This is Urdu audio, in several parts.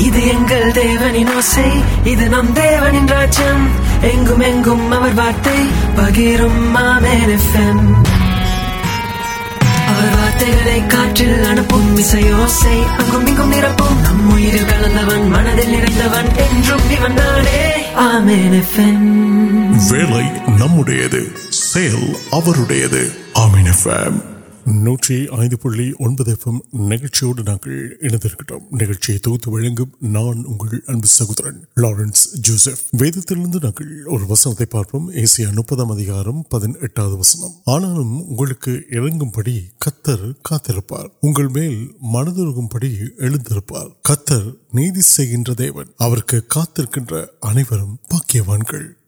نمر کل منت نمبر نو نوکل سہورن لارنس پارک وسن آنا کتر کا مندو نیوکرکان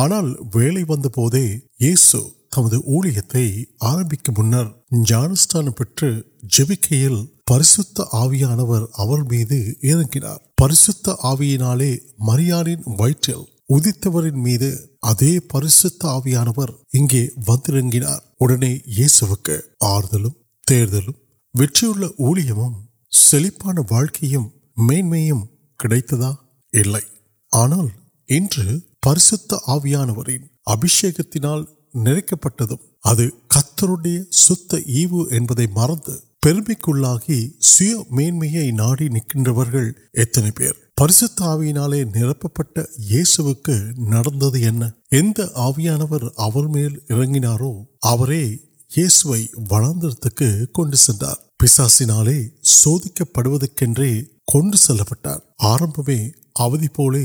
آنالی آوی آنگ مری وریشت آویان ودار آرد لوگوں سے واقعی مینم کھاؤ پریشت آپ کو میل சோதிக்கப்படுவதற்கென்றே கொண்டு செல்லப்பட்டார் ஆரம்பமே அவதி போலே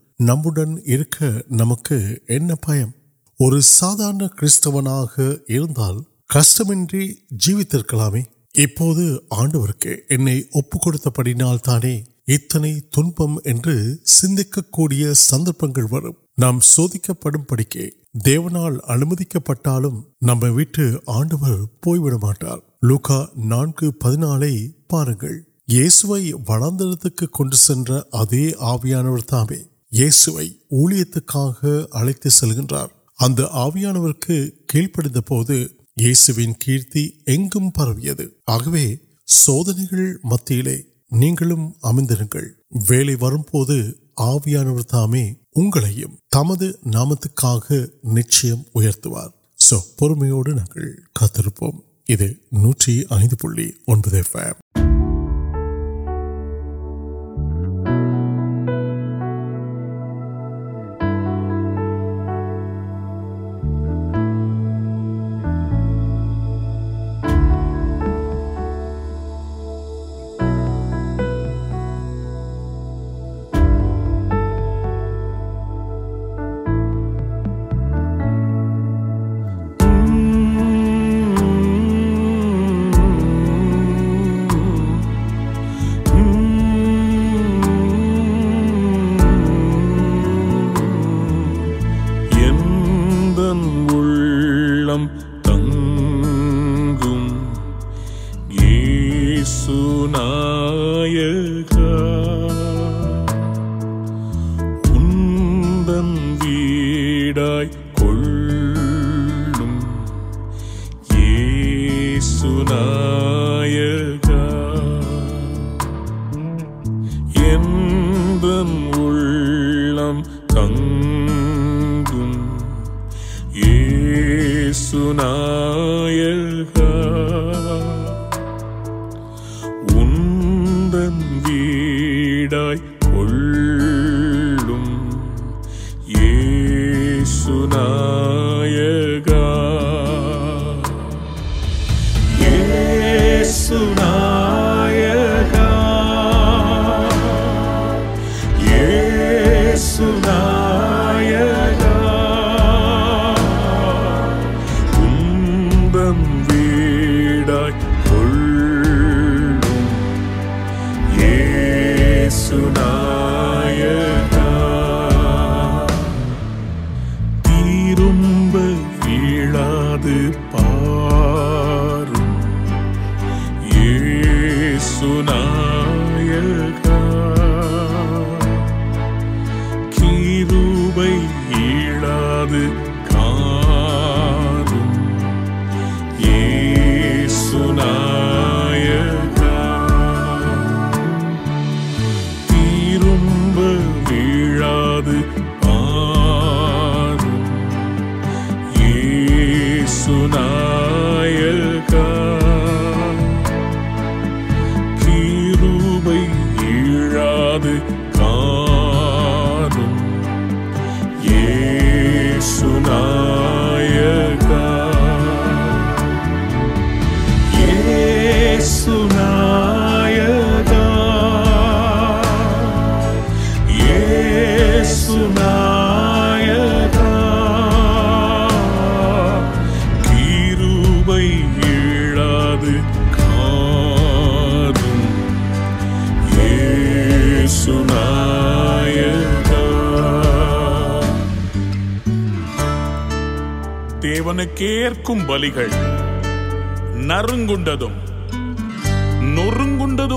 نمک نمکمنام پڑھنا سندر نام سوکل امدیک پہ نمبر پوئر لوگ نو پہ نوسو ون سی آبیان تمام مت نہیں آویانوام تمہ نام نچرو سنا بلک آرکی تر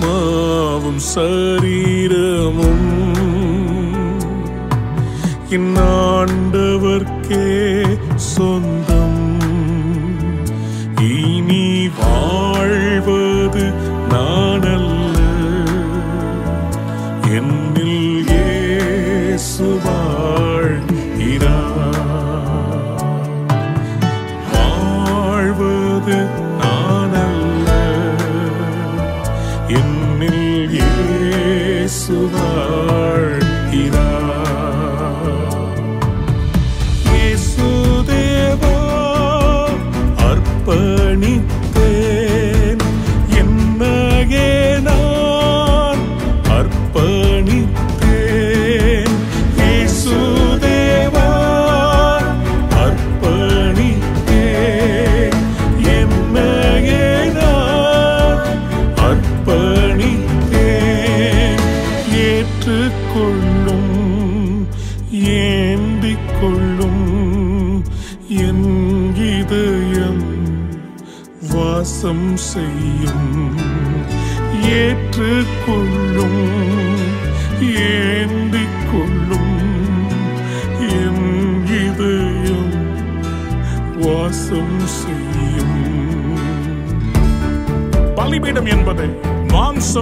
آم سلائی نوک نان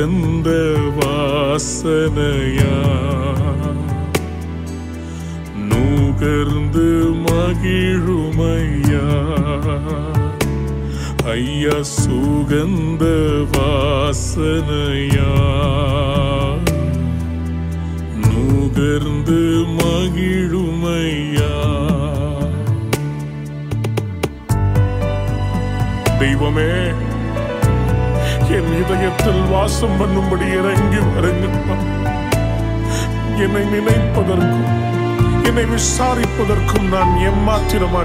گند گرد مگر گیڑ میا سو گند واسنیا نو گرد میڑ دے بڑے نئے ساری نان ترما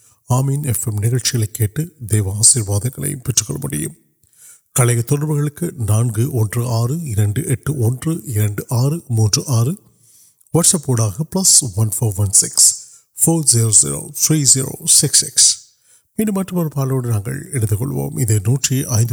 آمین ایفم نکل دےو آسروادی کلک گرد نانگ آرڈر آر موجود آر وسپورڈ plus one four one six four zero zero three zero six six مٹھا پالوڈ نوکر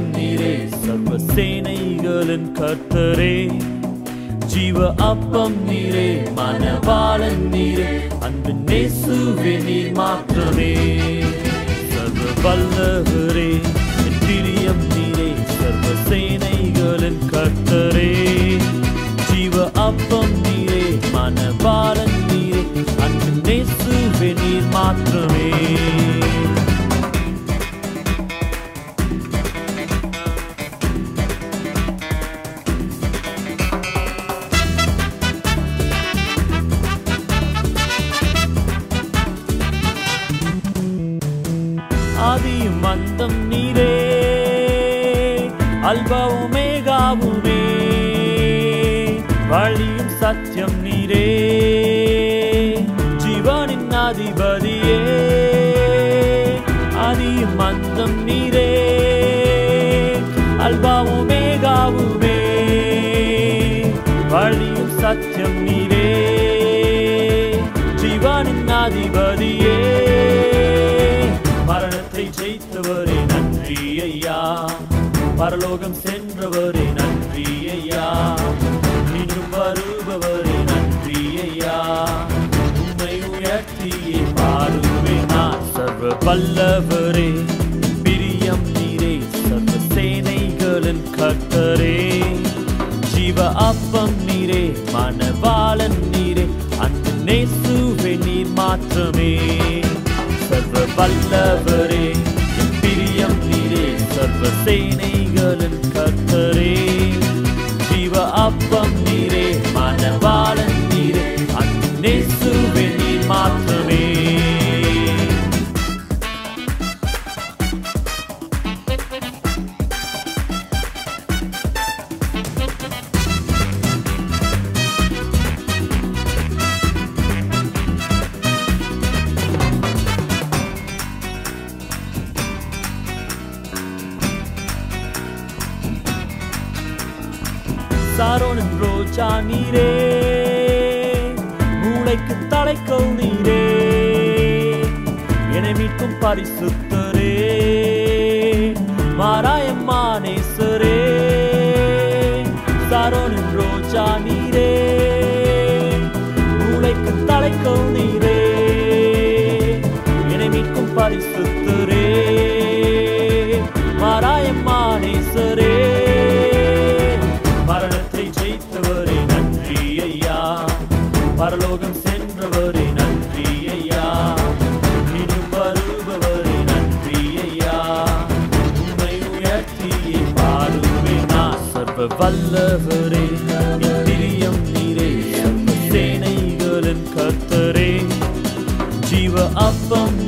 میرے سب سینگری جیو آپ من بال میرے نیس پلے رے جیو رے من بال میرے میرے سرو پلب روچانے موڑ کی تع کھانے تب پاری سارا آسم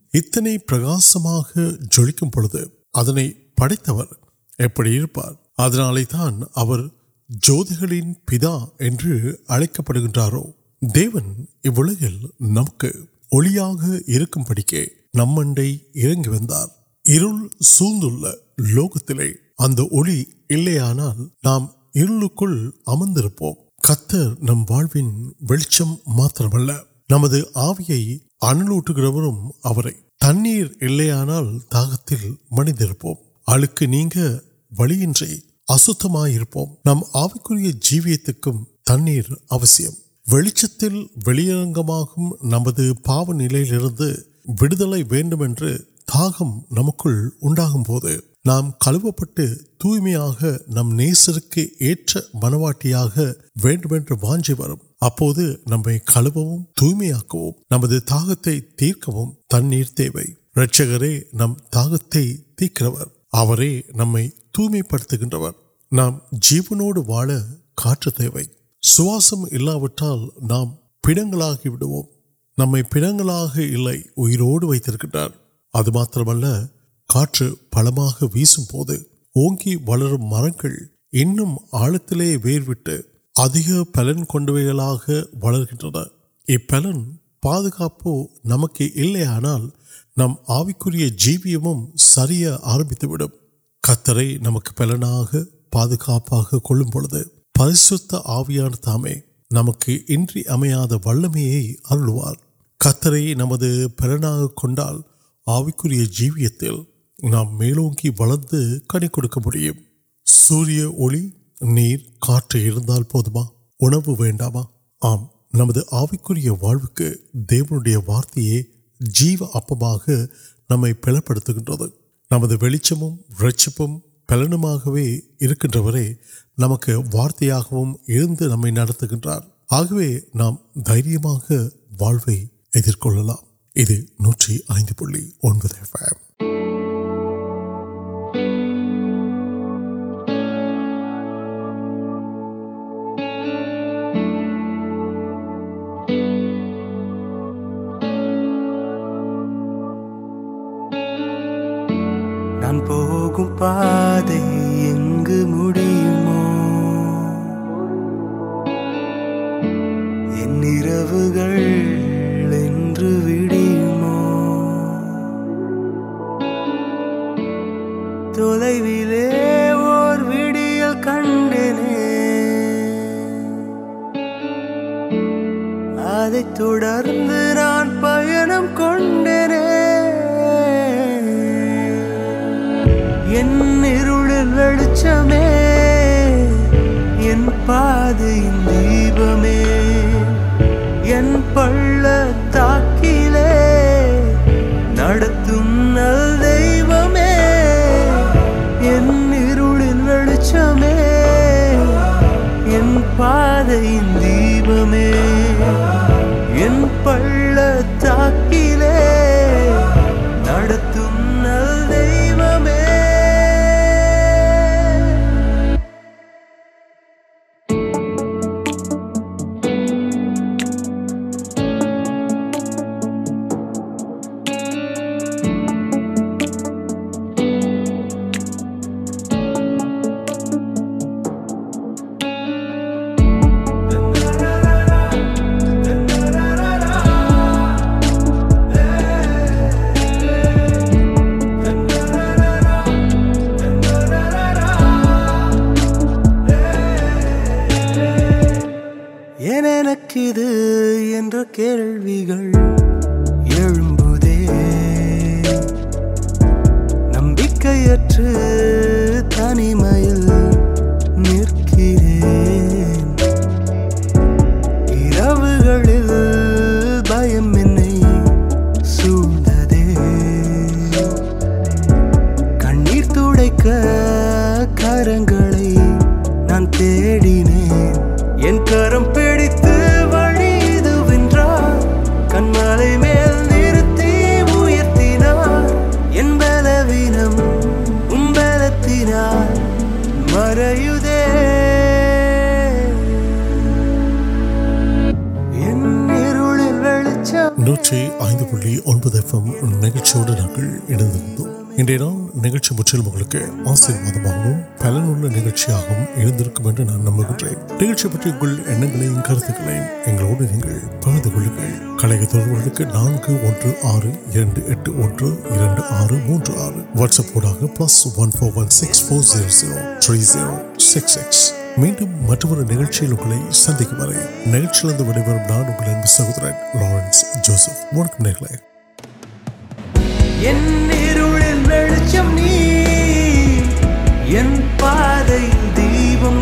نمن لوک دے ادھر نام اُلن کتر نمچ نمبر آوی اوہ تر منی درپیو نام آر جیسے نمد پاو نو تم نمک نام کھو تم نمس منوٹیاں واجھ ابھی نوپویا نمبر تیرتے تھی پڑھا نام جی سواسمٹ نام پڑنگ نمپا ویسم اون و مرکز ان وغیرپ نمکان آرمیت نمک پریشان تام نمک ول مرلوار کتر نمد پلنگ کنٹا آر جیوی ناموکی وغیرہ کنکش پلک نمک وارت نئے آگے نام دیرک اوہ گوپا değil تنیم நிகழ்ச்சி பற்றி உங்கள் எண்ணங்களையும் கருத்துக்களையும் எங்களோடு நீங்கள் பகிர்ந்து கொள்ளுங்கள் கலைஞர் தொடர்புகளுக்கு நான்கு ஒன்று ஆறு இரண்டு எட்டு ஒன்று இரண்டு ஆறு மூன்று ஆறு வாட்ஸ்அப் ஊடாக plus one four one six four zero zero three zero six six மீண்டும் மற்றொரு நிகழ்ச்சியில் உங்களை சந்திக்கும் வரை நிகழ்ச்சியிலிருந்து வெளிவரும் நான் உங்கள் அன்பு சகோதரன் லாரன்ஸ் ஜோசப் வணக்கம் நேர்களே என் இருளில் வெளிச்சம் நீ என் பாதை தீபம்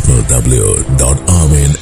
ڈبل ڈبل